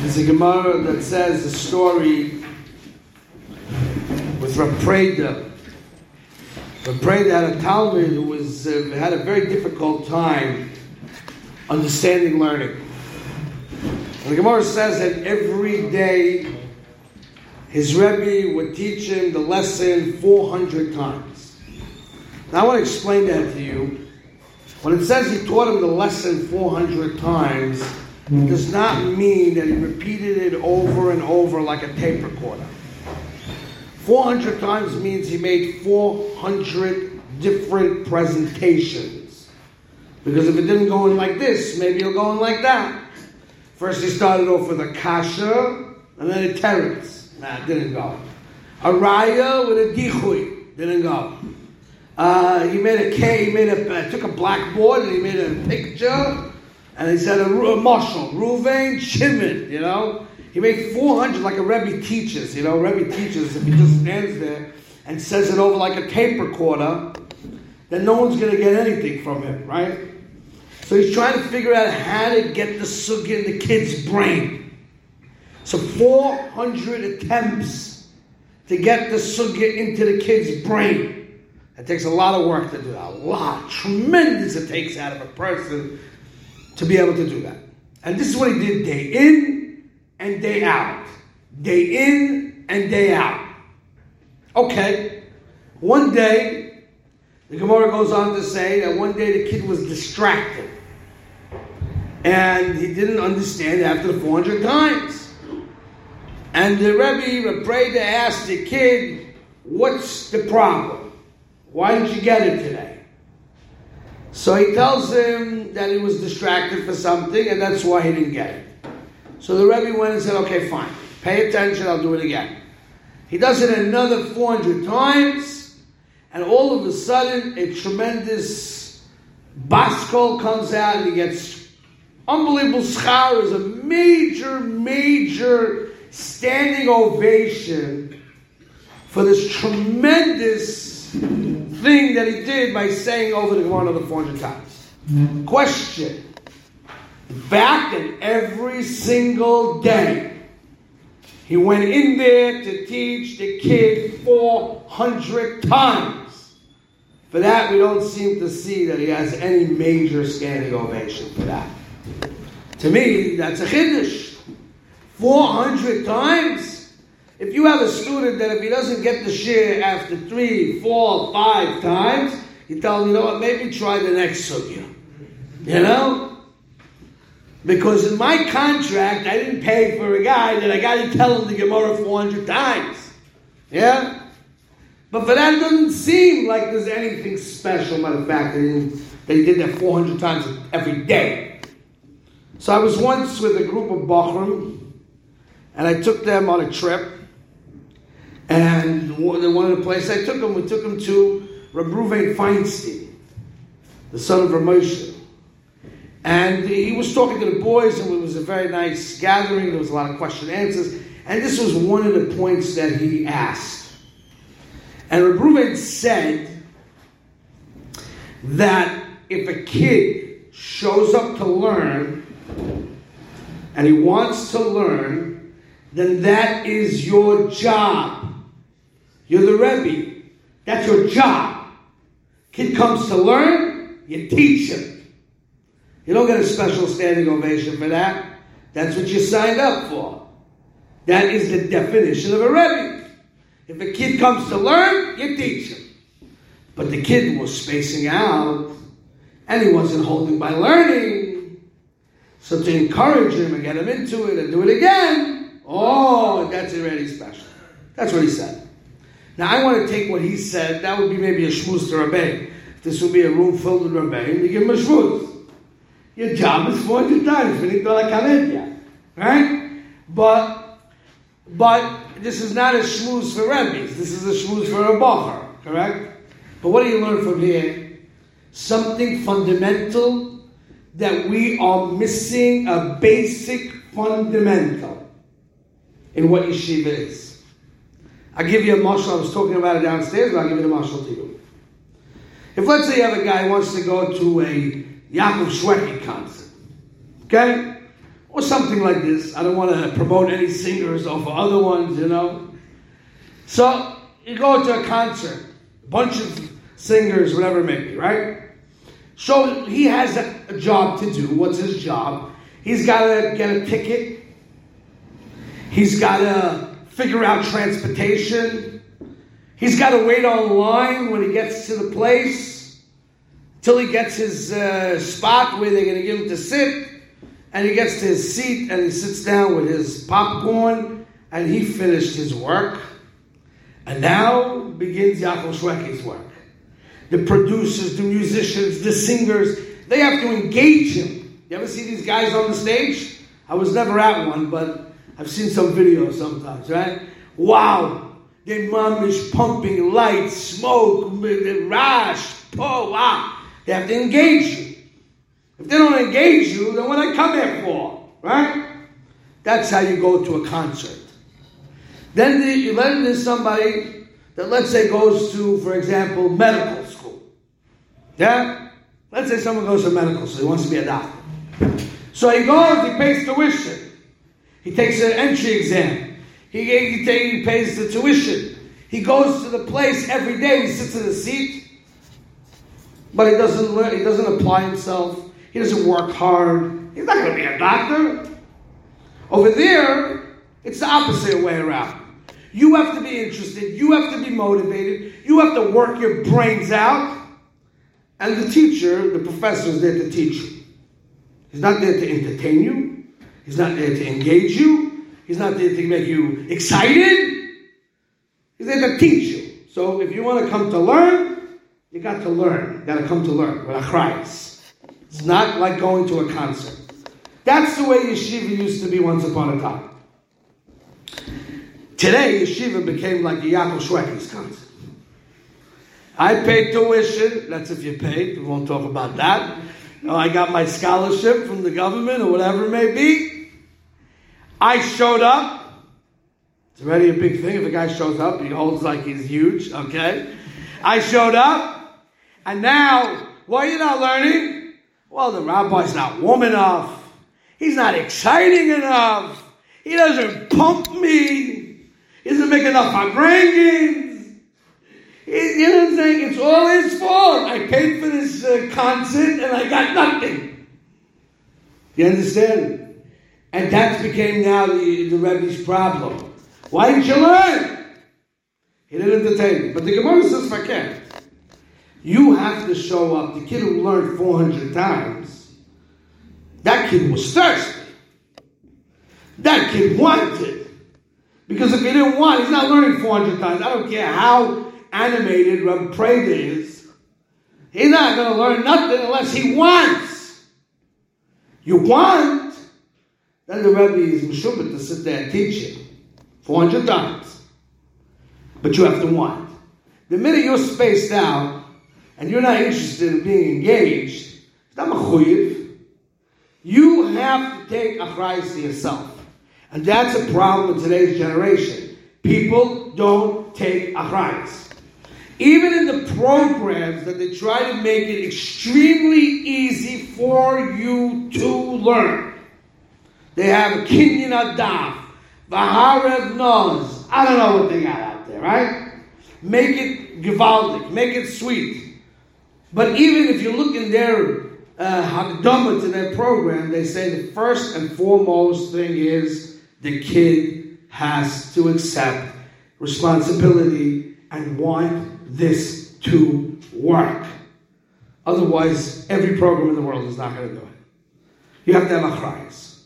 There's a Gemara that says the story with Rav Preda. Rav had a talmid who was uh, had a very difficult time understanding learning. And the Gemara says that every day his Rebbe would teach him the lesson 400 times. Now I want to explain that to you. When it says he taught him the lesson 400 times, does not mean that he repeated it over and over like a tape recorder. 400 times means he made 400 different presentations. Because if it didn't go in like this, maybe it'll go in like that. First he started off with a kasha and then a teretz. Nah, didn't go. A raya with a dichui. Didn't go. Uh, he made a K, he made a, uh, took a blackboard and he made a picture and he said a, a uh, marshal, Ruvain Shimon, you know. He made 400 like a Rebbe teaches, you know. Rebbe teaches, if he just stands there and says it over like a tape recorder, then no one's going to get anything from him, right? So he's trying to figure out how to get the sugi in the kid's brain. So 400 attempts to get the sugya into the kid's brain. It takes a lot of work to do that. A lot, tremendous it takes out of a person to be able to do that. And this is what he did day in and day out. Day in and day out. Okay. One day, the Gemara goes on to say that one day the kid was distracted. And he didn't understand after the 400 times. And the Rebbe, prayed to ask the kid, What's the problem? Why didn't you get it today? So he tells him that he was distracted for something and that's why he didn't get it. So the Rebbe went and said, Okay, fine. Pay attention, I'll do it again. He does it another 400 times, and all of a sudden, a tremendous baskol comes out and he gets unbelievable schar is a major, major standing ovation for this tremendous thing that he did by saying over the Gemara another 400 times. Mm-hmm. Question. Back in every single day, he went in there to teach the kid 400 times. For that, we don't seem to see that he has any major standing ovation for that. To me, that's a chiddush. 400 times? If you have a student that if he doesn't get the share after three, four, five times, you tell him, you know what, maybe try the next sugya. You know? Because in my contract, I didn't pay for a guy that I got to tell him the Gemara 400 times. Yeah? But for that, it doesn't seem like there's anything special about the fact that they did that 400 times every day. So I was once with a group of Bachram, and I took them on a trip. And one of the places I took them, we took them to Rabruvain Feinstein, the son of Ramosha. And he was talking to the boys, and it was a very nice gathering. There was a lot of question and answers. And this was one of the points that he asked. And Rabruvain said that if a kid shows up to learn and he wants to learn, then that is your job. You're the Rebbe. That's your job. Kid comes to learn, you teach him. You don't get a special standing ovation for that. That's what you signed up for. That is the definition of a Rebbe. If a kid comes to learn, you teach him. But the kid was spacing out, and he wasn't holding by learning. So to encourage him and get him into it and do it again, Oh, that's already special. That's what he said. Now I want to take what he said. That would be maybe a shmuz to Rabbi. This would be a room filled with Rabbi, and you give him a shmuz. Your job is 400 times. Right? But, but this is not a shmuz for rabbis. This is a shmuz for a bacher. Correct? But what do you learn from here? Something fundamental that we are missing a basic fundamental in what yeshiva is. I'll give you a marshal. I was talking about it downstairs, but I'll give you the marshal to you. If let's say you have a guy wants to go to a Yaakov Shwekey concert, okay? or something like this. I don't want to promote any singers over other ones, you know. So you go to a concert, a bunch of singers, whatever it may be, right? So he has a, a job to do. What's his job? He's got to get a ticket. He's got to figure out transportation. He's got to wait online when he gets to the place till he gets his uh, spot where they're going to give him to sit. And he gets to his seat and he sits down with his popcorn and he finished his work. And now begins Yaakov Shwekey's work. The producers, the musicians, the singers, they have to engage him. You ever see these guys on the stage? I was never at one, but I've seen some videos sometimes, right? Wow, their mom is pumping lights, smoke, rash, oh ah. wow. They have to engage you. If they don't engage you, then what I come here for, right? That's how you go to a concert. Then, the, then there's somebody that, let's say, goes to, for example, medical school. Yeah? Let's say someone goes to medical school, he wants to be a doctor. So he goes, he pays tuition. He takes an entry exam. He, he, he pays the tuition. He goes to the place every day, he sits in the seat, but he doesn't learn, he doesn't apply himself. He doesn't work hard. He's not going to be a doctor. Over there, it's the opposite way around. You have to be interested. You have to be motivated. You have to work your brains out. And the teacher, the professor, is there to teach you. He's not there to entertain you. He's not there to engage you. He's not there to make you excited. He's there to teach you. So if you want to come to learn, you got to learn. You got to come to learn with a Christ. It's not like going to a concert. That's the way yeshiva used to be once upon a time. Today, yeshiva became like a Yaakov Shwekey's concert. I paid tuition. That's if you paid. We won't talk about that. Oh, I got my scholarship from the government or whatever it may be. I showed up. It's already a big thing if a guy shows up. He holds like he's huge. Okay. I showed up. And now, what are you not learning? Well, the rabbi's not warm enough. He's not exciting enough. He doesn't pump me. He doesn't make enough grandkids. You know what I'm saying? It's all his fault. I paid for this uh, concert and I got nothing. You understand? And that became now the, the Rebbe's problem. Why didn't you learn? He didn't entertain. But the Gemara says, can't. You have to show up. The kid who learned 400 times, that kid was thirsty. That kid wanted. Because if he didn't want, he's not learning 400 times. I don't care how animated Reb Prada is. He's not going to learn nothing unless he wants. You want, then the Rebbe is Meshubit to sit there and teach you 400 times. But you have to want. The minute you're spaced out and you're not interested in being engaged. You have to take a prize to yourself. And that's a problem in today's generation. People don't take achrayas. Even in the programs that they try to make it extremely easy for you to learn. They have a Kinyan Hadaf, Vaharev Noz. I don't know what they got out there, right? Make it Givaldic, make it sweet. But even if you look in their uh, to their program, they say the first and foremost thing is the kid has to accept responsibility and want this to work. Otherwise, every program in the world is not going to do it. You have to have a achrayas.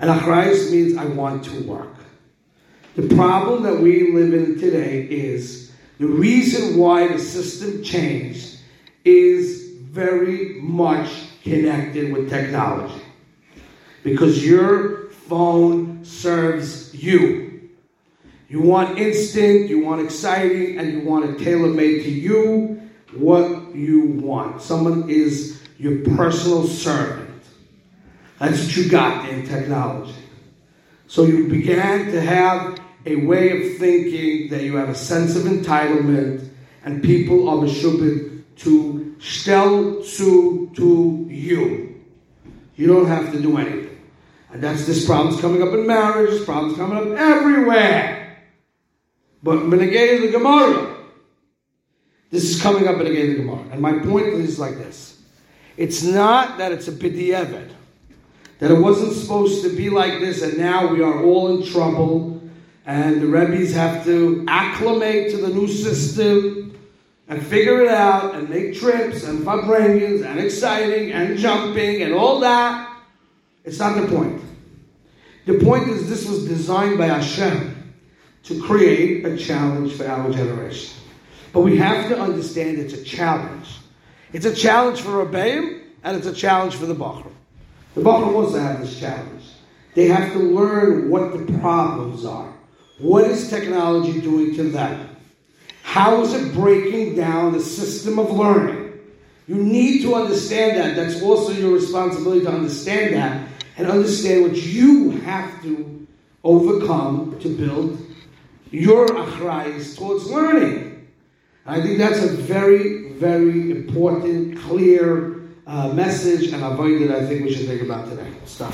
And achrayas means I want to work. The problem that we live in today is the reason why the system changed is very much connected with technology. Because you're phone serves you. You want instant, you want exciting, and you want it tailor made to you what you want. Someone is your personal servant. That's what you got in technology. So you began to have a way of thinking that you have a sense of entitlement, and people are meshubit to stel to to you. You don't have to do anything. And that's this problem's coming up in marriage, this problem's coming up everywhere. But Benegay the Gemara, this is coming up in the Gemara. And my point is like this. It's not that it's a bidiyevit, that it wasn't supposed to be like this, and now we are all in trouble, and the Rebbe's have to acclimate to the new system and figure it out and make trips and vibrations and exciting and jumping and all that. It's not the point. The point is this was designed by Hashem to create a challenge for our generation. But we have to understand it's a challenge. It's a challenge for Rebbeim and it's a challenge for the Bachar. The also have this challenge. They have to learn what the problems are. What is technology doing to them? How is it breaking down the system of learning? You need to understand that. That's also your responsibility to understand that and understand what you have to overcome to build your achrayas towards learning. I think that's a very, very important, clear uh, message and avoid that I think we should think about today. Stop.